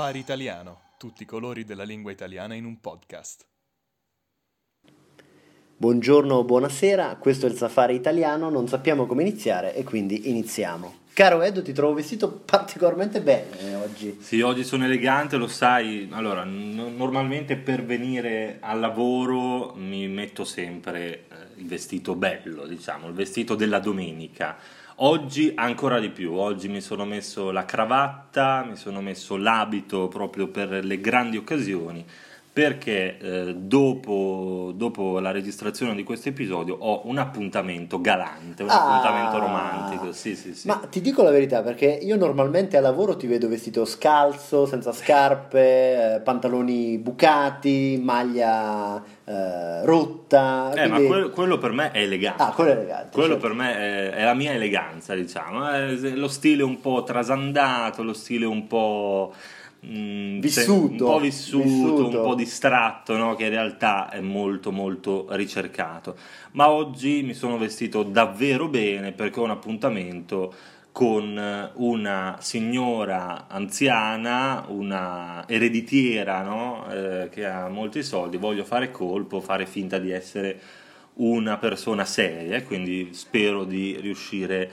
Safari Italiano, tutti i colori della lingua italiana in un podcast. Buongiorno, buonasera, questo è il Safari Italiano, non sappiamo come iniziare e quindi iniziamo. Caro Edo, ti trovo vestito particolarmente bene oggi. Sì, oggi sono elegante, lo sai. Allora, n- normalmente per venire al lavoro mi metto sempre eh, il vestito bello, diciamo, il vestito della domenica. Oggi ancora di più, oggi mi sono messo la cravatta, mi sono messo l'abito proprio per le grandi occasioni perché eh, dopo, dopo, la registrazione di questo episodio ho un appuntamento galante, un ah, appuntamento romantico. Sì, sì, sì. Ma ti dico la verità, perché io normalmente a lavoro ti vedo vestito scalzo, senza scarpe, eh, pantaloni bucati, maglia eh, rotta. Eh, quindi... ma quello, quello, per me è elegante. Ah, quello è elegante. Quello certo. per me è, è, la mia eleganza, diciamo. È lo stile un po' trasandato, lo stile un po' Mm, vissuto, un po' vissuto, vissuto, un po' distratto, no? che in realtà è molto molto ricercato. Ma oggi mi sono vestito davvero bene perché ho un appuntamento con una signora anziana, una ereditiera no? eh, che ha molti soldi, voglio fare colpo, fare finta di essere una persona seria, quindi spero di riuscire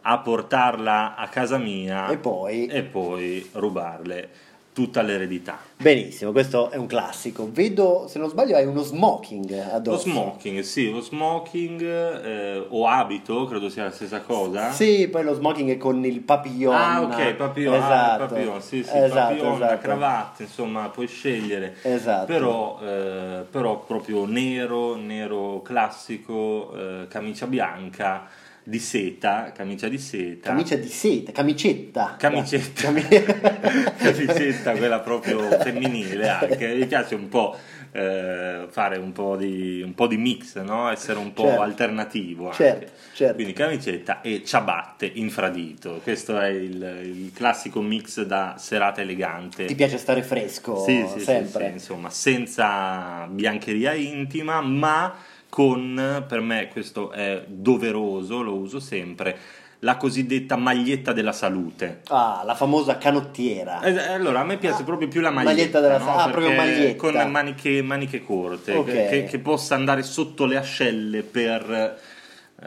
a portarla a casa mia e poi, e poi rubarle tutta l'eredità. Benissimo, questo è un classico. Vedo, se non sbaglio, hai uno smoking addosso. Lo smoking, sì, lo smoking eh, o abito, credo sia la stessa cosa. Sì, poi lo smoking è con il papillon. Ah, ok, papillon, esatto. ah, papillon sì, sì, esatto, papillon, esatto. la cravatta, insomma, puoi scegliere. Esatto. Però, eh, però proprio nero, nero classico, eh, camicia bianca di seta, camicia di seta. Camicia di seta, camicetta. Camicetta. camicetta, quella proprio femminile anche. Mi piace un po' eh, fare un po, di, un po' di mix, no? essere un po' certo. alternativo. Certo, certo. Quindi camicetta e ciabatte infradito. Questo è il, il, classico mix da serata elegante. Ti piace stare fresco sì, sì, sempre? Sì, sì, insomma, senza biancheria intima, ma con, per me questo è doveroso, lo uso sempre, la cosiddetta maglietta della salute. Ah, la famosa canottiera. Eh, allora, a me piace ah, proprio più la maglietta. maglietta della salute. No? Ah, proprio maglietta. Con maniche, maniche corte, okay. che, che, possa andare sotto le ascelle per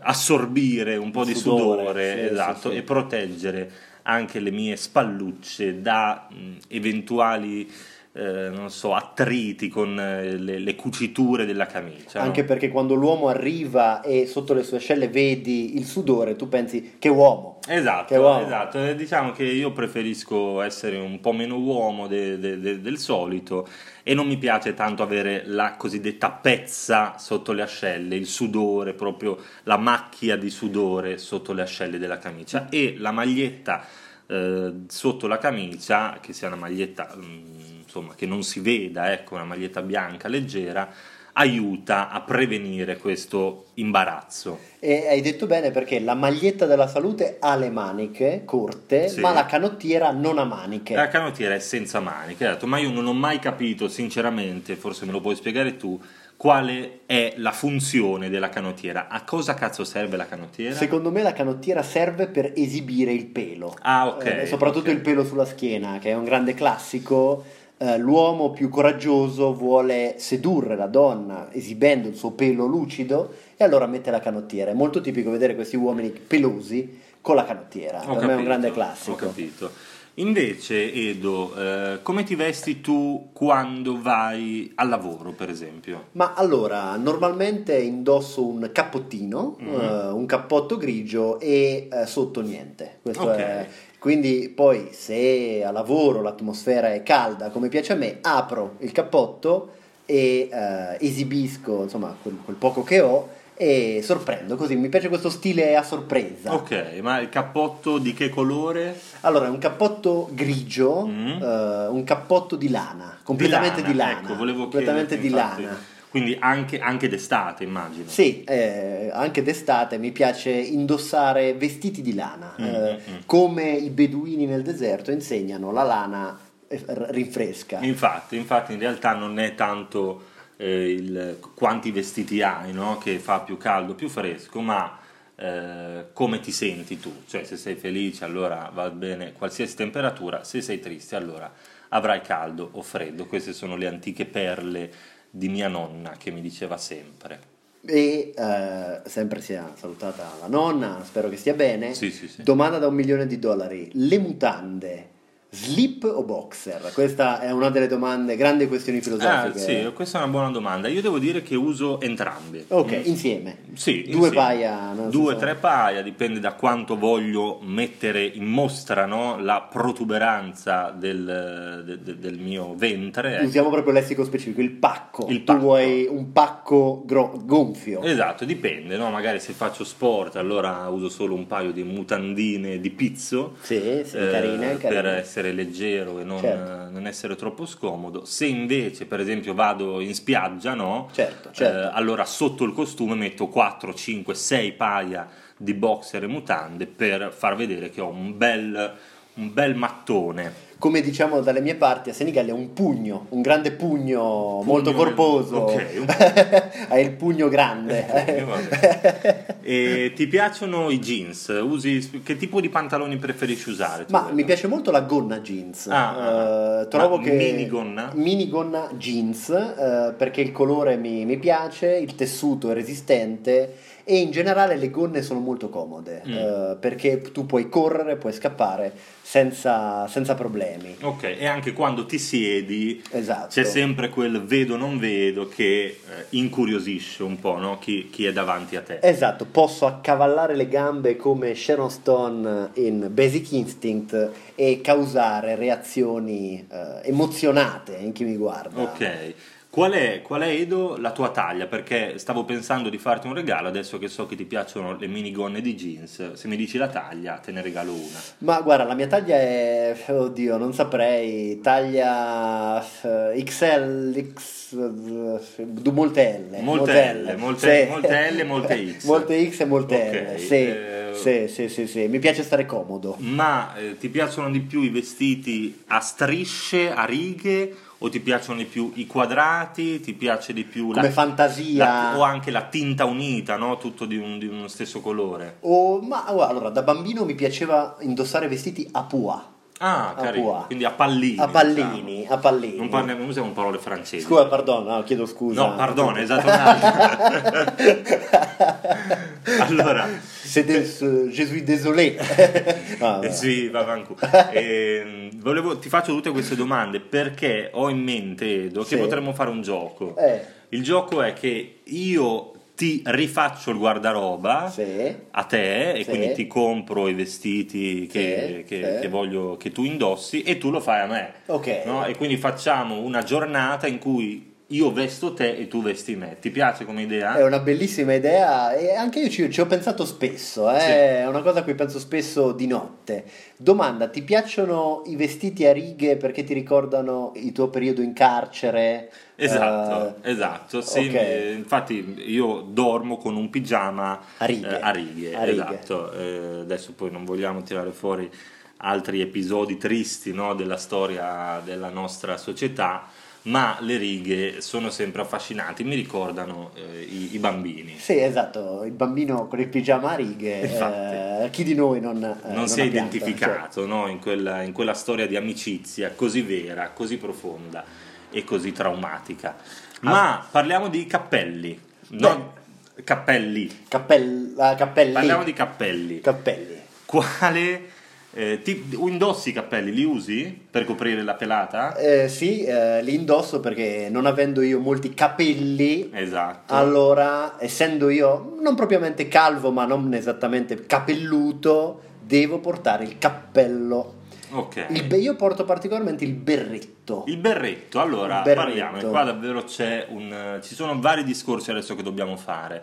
assorbire un po' di sudore, sudore sì, esatto, sì, sì. e proteggere anche le mie spallucce da mh, eventuali eh, non so, attriti con eh, le, le, cuciture della camicia. Anche no? perché quando l'uomo arriva e sotto le sue ascelle vedi il sudore, tu pensi che uomo. Esatto, che uomo. esatto. Eh, diciamo che io preferisco essere un po' meno uomo de, de, de, del solito e non mi piace tanto avere la cosiddetta pezza sotto le ascelle, il sudore, proprio la macchia di sudore sotto le ascelle della camicia e la maglietta eh, sotto la camicia, che sia una maglietta... Mh, mm, insomma, che non si veda, ecco, una maglietta bianca leggera, aiuta a prevenire questo imbarazzo. E hai detto bene perché la maglietta della salute ha le maniche corte, sì. ma la canottiera non ha maniche. La canottiera è senza maniche, detto, ma io non ho mai capito, sinceramente, forse me lo puoi spiegare tu, quale è la funzione della canottiera. A cosa cazzo serve la canottiera? Secondo me la canottiera serve per esibire il pelo. Ah, ok. Eh, soprattutto okay. il pelo sulla schiena, che è un grande classico eh, l'uomo più coraggioso vuole sedurre la donna esibendo il suo pelo lucido e allora mette la canottiera. È molto tipico vedere questi uomini pelosi con la canottiera. Ho per capito, me è un grande classico. Ho capito. Invece, Edo, eh, come ti vesti tu quando vai al lavoro, per esempio? Ma allora, normalmente indosso un cappottino, mm-hmm. eh, un cappotto grigio e eh, sotto niente. Questo okay. è quindi poi se a lavoro l'atmosfera è calda come piace a me, apro il cappotto e eh, esibisco insomma quel, quel poco che ho e sorprendo così, mi piace questo stile a sorpresa. Ok, ma il cappotto di che colore? Allora, è un cappotto grigio, mm. uh, un cappotto di lana, completamente di lana. Di lana. Ecco, volevo completamente di infatti, lana. Quindi anche, anche, d'estate, immagino. Sì, eh, anche d'estate mi piace indossare vestiti di lana. Mm, eh, mm, mm. Come i beduini nel deserto insegnano, la lana eh, rinfresca. Infatti, infatti in realtà non è tanto eh, il, quanti vestiti hai no? che fa più caldo, più fresco, ma eh, come ti senti tu, cioè se sei felice allora va bene qualsiasi temperatura, se sei triste allora avrai caldo o freddo, queste sono le antiche perle di mia nonna che mi diceva sempre. E eh, sempre sia salutata la nonna, spero che stia bene. Sì, sì, sì. Domanda da un milione di dollari: le mutande Slip o boxer? Questa è una delle domande, grandi questioni filosofiche. Ah, sì, questa è una buona domanda. Io devo dire che uso entrambi. Ok, Mm. insieme. Sì, Due insieme. paia. Due, senso- tre paia, dipende da quanto voglio mettere in mostra no, la protuberanza del, de- de- del mio ventre. ecco. Usiamo proprio il lessico specifico, il pacco. Il Tu pacco. vuoi un pacco gro- gonfio. Esatto, dipende, no? magari se faccio sport allora uso solo un paio di mutandine di pizzo Sì, sì, eh, carine, per carine. Essere leggero e non, Certo. non essere troppo scomodo. Se invece per esempio vado in spiaggia, no? Certo, certo. Eh, allora sotto il costume metto 4, 5, 6 paia di boxer e mutande per far vedere che ho un bel, un bel mattone. Come diciamo dalle mie parti, a Senigallia un pugno, un grande pugno, molto corposo. ok, Hai il pugno grande. E ti piacciono i jeans? Usi, che tipo di pantaloni preferisci usare? Ma mi piace molto la gonna jeans. Ah, Eh, trovo che minigonna? minigonna jeans eh, perché il colore mi, mi piace, il tessuto è resistente e in generale le gonne sono molto comode Mm. eh, perché tu puoi correre, puoi scappare senza, senza problemi. Ok, e anche quando ti siedi Esatto. c'è sempre quel vedo non vedo che eh, incuriosisce un po' no? chi, chi è davanti a te. Esatto, posso accavallare le gambe come Sharon Stone in Basic Instinct e causare reazioni eh, emozionate in chi mi guarda. Ok, qual è, qual è Edo la tua taglia? Perché stavo pensando di farti un regalo adesso che so che ti piacciono le minigonne di jeans. Se mi dici la taglia, te ne regalo una. Ma guarda, la mia taglia è, oddio, non saprei, taglia eh, XL, X, eh, molte L. Molte L, molte- sì. molte L e molte X. molte X e molte Ok, L, sì, eh, sì, sì, sì, sì, mi piace stare comodo. Ma eh, ti piacciono di più i vestiti a strisce, a righe? O ti piacciono di più i quadrati? Ti piace di più Come fantasia. la- o anche la tinta unita, no? Tutto di, un- di uno stesso colore. O- ma guarda, allora, da bambino mi piaceva indossare vestiti a pois. Ah, A carino. Quindi a pallini. A pallini, diciamo. a pallini. Non, parliamo, non usiamo parole francesi. Scusa, perdono, no, chiedo scusa. No, pardon, esatto. allora, C'est des, euh, je suis désolé. Ah, Eh sì, va avanti. Ehm, volevo- ti faccio tutte queste domande perché ho in mente, Edo, che Sì. potremmo fare un gioco. Eh, Il gioco è che io ti rifaccio il guardaroba sì. a te e Sì. quindi ti compro i vestiti che, che- che voglio che tu indossi e tu lo fai a me. Ok. no? E quindi facciamo una giornata in cui io vesto te e tu vesti me. Ti piace come idea? È una bellissima idea e anche io ci, ci ho pensato spesso, eh, Sì. è una cosa a cui penso spesso di notte. Domanda, ti piacciono i vestiti a righe perché ti ricordano il tuo periodo in carcere? Esatto, Eh, esatto. Sì, ok. eh, infatti io dormo con un pigiama A righe. eh, a righe, A righe. esatto. Eh, adesso poi non vogliamo tirare fuori altri episodi tristi no, della storia della nostra società, ma le righe sono sempre affascinanti, mi ricordano eh, i, i bambini. Sì, esatto, il bambino con il pigiama a righe, Infatti. eh, chi di noi non, eh, non si è pianto, identificato no, in, quella, in quella storia di amicizia così vera, così profonda e così traumatica. Ma parliamo di cappelli, non cappelli. cioè, cappell- ah, cappelli. Parliamo di cappelli. cappelli. Quale eh, ti, indossi i cappelli? Li usi per coprire la pelata? Eh, sì, eh, li indosso perché non avendo io molti capelli, Esatto. allora essendo io non propriamente calvo ma non esattamente capelluto, devo portare il cappello. ok. Il be- io porto particolarmente il berretto. Il berretto, allora Il berretto. parliamo, qua davvero c'è un... ci sono vari discorsi adesso che dobbiamo fare,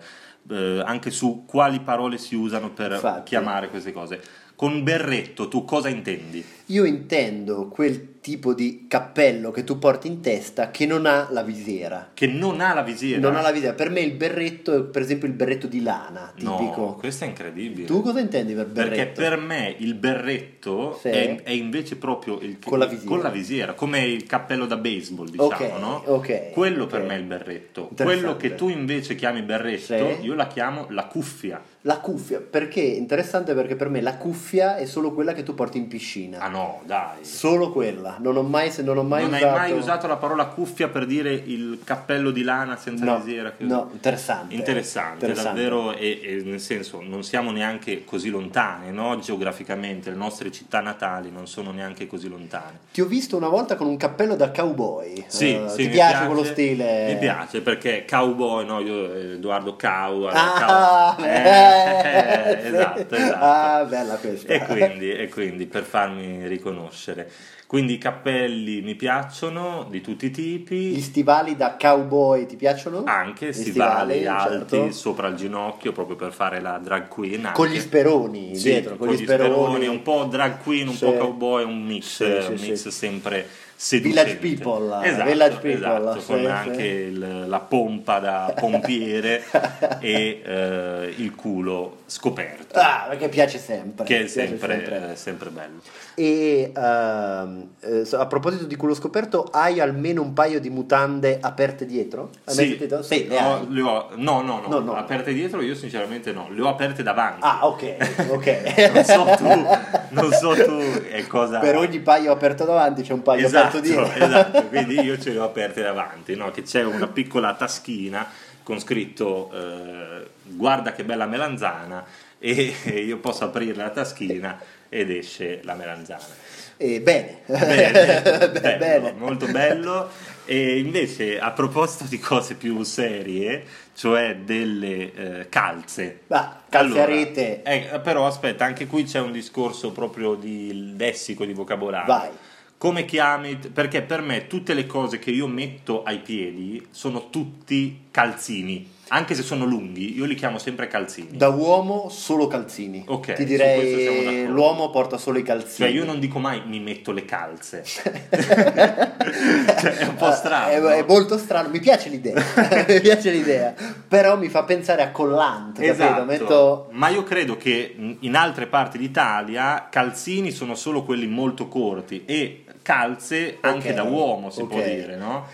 eh, anche su quali parole si usano per Infatti. chiamare queste cose. Con berretto tu cosa intendi? Io intendo quel tipo di cappello che tu porti in testa che non ha la visiera. Che non ha la visiera? Non ha la visiera. Per me il berretto è per esempio il berretto di lana, No, tipico. questo è incredibile. Tu cosa intendi per berretto? Perché per me il berretto Sì. è, è invece proprio il Con la visiera. con la visiera, come il cappello da baseball, diciamo, Ok, no? ok, Quello ok. per me è il berretto. Quello che tu invece chiami berretto, Sì. io la chiamo la cuffia. La cuffia, perché? Interessante perché per me la cuffia è solo quella che tu porti in piscina. Ah no, dai. Solo quella. Non ho mai, se non ho mai non usato... hai mai usato la parola cuffia per dire il cappello di lana senza No, visiera? che- no, interessante. Interessante, Interessante. davvero, e, e nel senso non siamo neanche così lontane, no? geograficamente, le nostre città natali non sono neanche così lontane. Ti ho visto una volta con un cappello da cowboy. Sì, Eh, sì, ti mi piace, quello stile? Mi piace perché cowboy, no? Io eh, Edoardo Cow, Ah, cow- eh, eh. esatto, esatto. Ah, bella questa. E quindi, e quindi per farmi riconoscere. Quindi i cappelli mi piacciono di tutti i tipi. Gli stivali da cowboy ti piacciono? Anche Gli stivali, alti certo. sopra il ginocchio proprio per fare la drag queen. anche. Con gli speroni Sì, dietro, con, gli speroni. un po' drag queen, un Sì. po' cowboy, un mix, Sì, un mix sempre seducente. Village people, esatto, village people, esatto, con anche il- la pompa da pompiere e eh, il culo scoperto, Ah, perché piace sempre. che è piace sempre, eh, sempre bello. E eh, a proposito di culo scoperto, hai almeno un paio di mutande aperte dietro? Hai Sì, sentito? Sì, le ho- le ho- no, no, no, No, no. aperte dietro io sinceramente no, le ho aperte davanti. Ah, ok, ok. non so tu, non so tu è cosa... per ogni paio aperto davanti c'è un paio esatto, aperto dietro. esatto, quindi io ce le ho aperte davanti, no? che c'è una piccola taschina con scritto eh, guarda che bella melanzana e io posso aprire la taschina ed esce la melanzana. Eh, bene, Bene, bello, bene. molto bello. E invece a proposito di cose più serie, cioè delle eh, calze. Ma, calze Allora, eh, però aspetta, anche qui c'è un discorso proprio di lessico, di vocabolario. Vai. Come chiami? Perché per me tutte le cose che io metto ai piedi sono tutti calzini, anche se sono lunghi, io li chiamo sempre calzini. Da uomo solo calzini. Ok, Ti direi l'uomo porta solo i calzini. Cioè io non dico mai mi metto le calze. È un po' strano. È, no? è molto strano, mi piace l'idea. mi piace l'idea. Però mi fa pensare a collante, Esatto? Metto ma io credo che in altre parti d'Italia calzini sono solo quelli molto corti e calze anche Ok, da uomo si ok. può dire, no?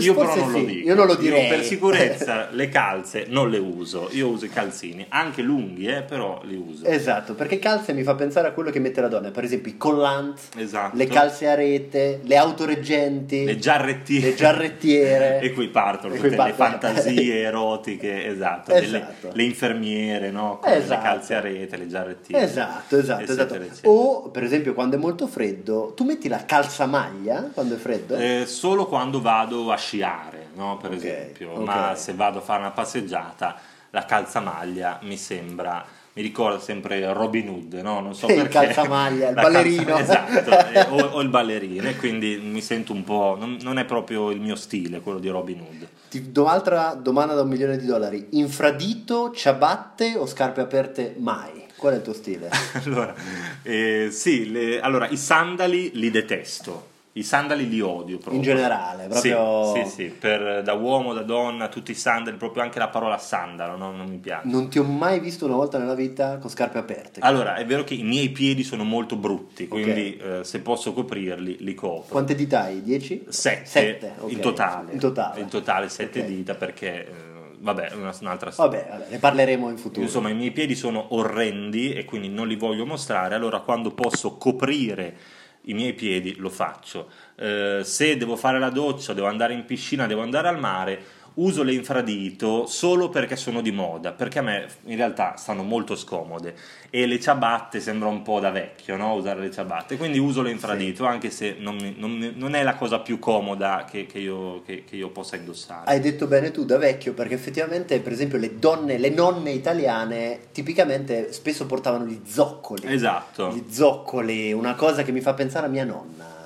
Io però non lo sì, dico. io non lo direi. per sicurezza le calze non le uso, io uso i calzini, anche lunghi, eh, però li uso. Esatto, perché calze mi fa pensare a quello che mette la donna, per esempio i collant, Esatto. le calze a rete, le autoreggenti, le giarrettiere. le giarrettiere. e qui partono E tutte qui le partono. fantasie erotiche, esatto, delle- Esatto. le infermiere, no? Con le Esatto. calze a rete, le giarrettiere. Esatto, esatto, eccetera, esatto. eccetera. O per esempio quando è molto freddo, tu metti la calzamaglia quando è freddo? Eh, solo quando vado a sciare, no? per Ok, esempio, ok. ma se vado a fare una passeggiata, la calzamaglia mi sembra, mi ricorda sempre Robin Hood, no? non so Il perché. calzamaglia, il ballerino. esatto, eh, o, o il ballerino, e quindi mi sento un po', non, non è proprio il mio stile quello di Robin Hood. Ti do un'altra domanda da un milione di dollari. Infradito, ciabatte o scarpe aperte mai? Qual è il tuo stile? Allora, eh, sì, le- allora, i sandali li detesto. I sandali li odio proprio. In generale, proprio- Sì, sì, sì, per- da uomo, da donna, tutti i sandali, proprio anche la parola sandalo, no? non mi piace. Non ti ho mai visto una volta nella vita con scarpe aperte. Allora, è vero che i miei piedi sono molto brutti, quindi eh, se posso coprirli, li copro. Quante dita hai? 10? Sette, Sette, ok. in totale. In totale. In totale sette Ok. dita perché, eh, vabbè, un'altra storia. Vabbè, vabbè, ne parleremo in futuro. Insomma, i miei piedi sono orrendi e quindi non li voglio mostrare. Allora, quando posso coprire i miei piedi, lo faccio. Eh, se devo fare la doccia, devo andare in piscina, devo andare al mare, uso le infradito solo perché sono di moda, perché a me in realtà stanno molto scomode e le ciabatte sembra un po' da vecchio, no? Usare le ciabatte, quindi uso le infradito anche se non, non non è la cosa più comoda che, che io, che- che io possa indossare. Hai detto bene tu da vecchio, perché effettivamente, per esempio, le donne, le nonne italiane tipicamente spesso portavano gli zoccoli. Esatto. Gli zoccoli, una cosa che mi fa pensare a mia nonna.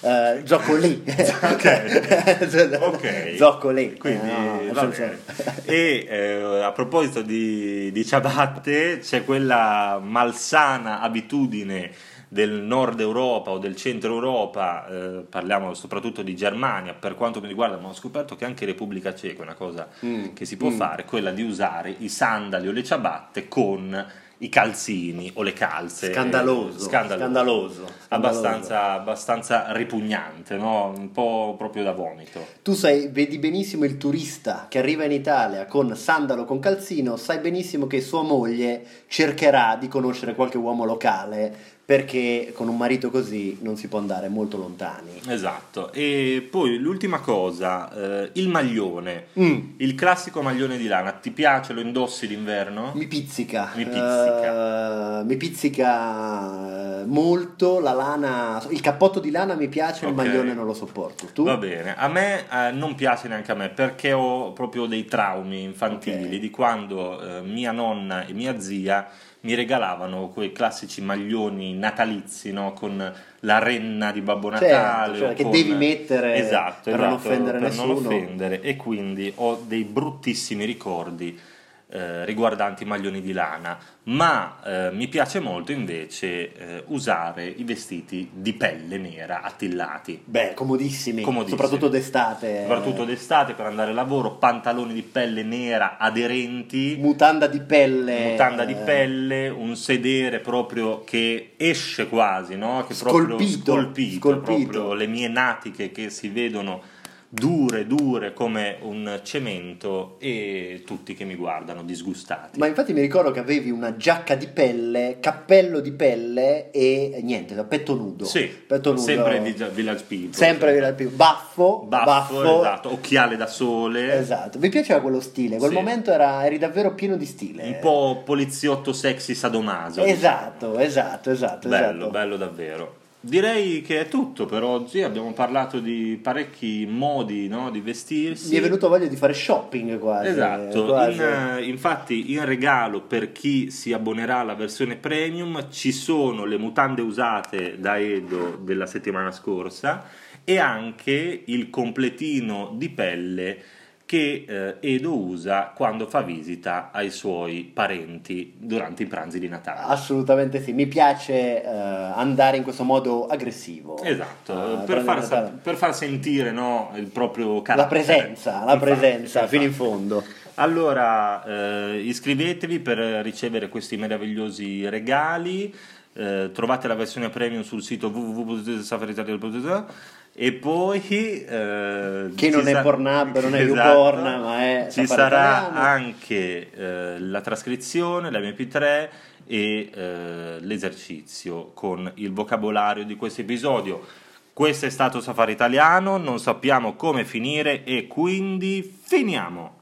Eh, zoccoli. Ok. Ok. Zoccoli. Quindi, Eh, no, E eh, a proposito di, di ciabatte, c'è quella malsana abitudine del nord Europa o del centro Europa, eh, parliamo soprattutto di Germania, per quanto mi riguarda, ma ho scoperto che anche in Repubblica Ceca è una cosa Mm, che si può mm. fare, quella di usare i sandali o le ciabatte con i calzini o le calze. Scandaloso, Scandaloso. scandaloso, Abbastanza, abbastanza ripugnante, no? un po' proprio da vomito. Tu sai, vedi benissimo il turista che arriva in Italia con sandalo con calzino, sai benissimo che sua moglie cercherà di conoscere qualche uomo locale perché con un marito così non si può andare molto lontani. Esatto, e poi l'ultima cosa, eh, il maglione, Mm. il classico maglione di lana, ti piace, lo indossi d'inverno? Mi pizzica, Mi pizzica. Eh, mi pizzica eh, molto la lana, il cappotto di lana mi piace, il Ok. maglione non lo sopporto. Tu? Va bene, a me eh, non piace neanche a me perché ho proprio dei traumi infantili Ok. di quando eh, mia nonna e mia zia mi regalavano quei classici maglioni natalizi no? con la renna di Babbo Certo, Natale. cioè o che con- devi mettere esatto, per non esatto, offendere per non nessuno. offendere e quindi ho dei bruttissimi ricordi eh, riguardanti i maglioni di lana, ma eh, mi piace molto invece eh, usare i vestiti di pelle nera attillati. Beh, comodissimi, Comodissimi. soprattutto d'estate. Soprattutto d'estate per andare al lavoro, pantaloni di pelle nera aderenti, Mutanda di pelle. mutanda di eh, pelle, un sedere proprio che esce quasi, no? Che proprio Scolpito, scolpito, scolpito. proprio le mie natiche che si vedono dure, dure come un cemento e tutti che mi guardano disgustati. Ma infatti mi ricordo che avevi una giacca di pelle, cappello di pelle e niente, petto nudo. Sì, petto nudo. sempre Villa- Village People. Sempre Village People. baffo, Baffo, esatto, occhiale da sole, Esatto, mi piaceva quello stile, quel Sì. momento era, eri davvero pieno di stile. un po' poliziotto sexy sadomaso. Esatto, esatto, esatto. Bello, esatto. bello davvero. Direi che è tutto per oggi, abbiamo parlato di parecchi modi no, di vestirsi. Mi è venuto voglia di fare shopping quasi. Esatto, quasi. in, eh, infatti in regalo per chi si abbonerà alla versione premium ci sono le mutande usate da Edo della settimana scorsa e anche il completino di pelle che eh, Edo usa quando fa visita ai suoi parenti durante i pranzi di Natale. Assolutamente sì, mi piace eh, andare in questo modo aggressivo. Esatto, Ah, per, far, per far sentire no, il proprio la carattere. presenza, la Infatti, presenza fino in infatti. fondo. Allora, eh, iscrivetevi per ricevere questi meravigliosi regali. eh, trovate la versione premium sul sito www.safaritalia.it e poi eh, Che non è sa- Pornhub, non è Esatto. YouPorn, ma è ci sarà Italiano. anche eh, la trascrizione, l'MP3 e eh, l'esercizio con il vocabolario di questo episodio. Questo è stato Safari Italiano, non sappiamo come finire e quindi finiamo.